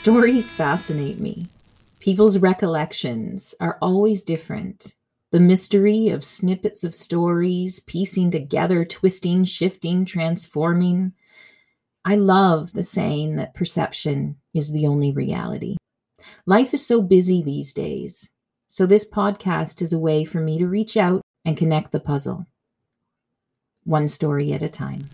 Stories fascinate me. People's recollections are always different. The mystery of snippets of stories, piecing together, twisting, shifting, transforming. I love the saying that perception is the only reality. Life is so busy these days, so this podcast is a way for me to reach out and connect the puzzle, one story at a time.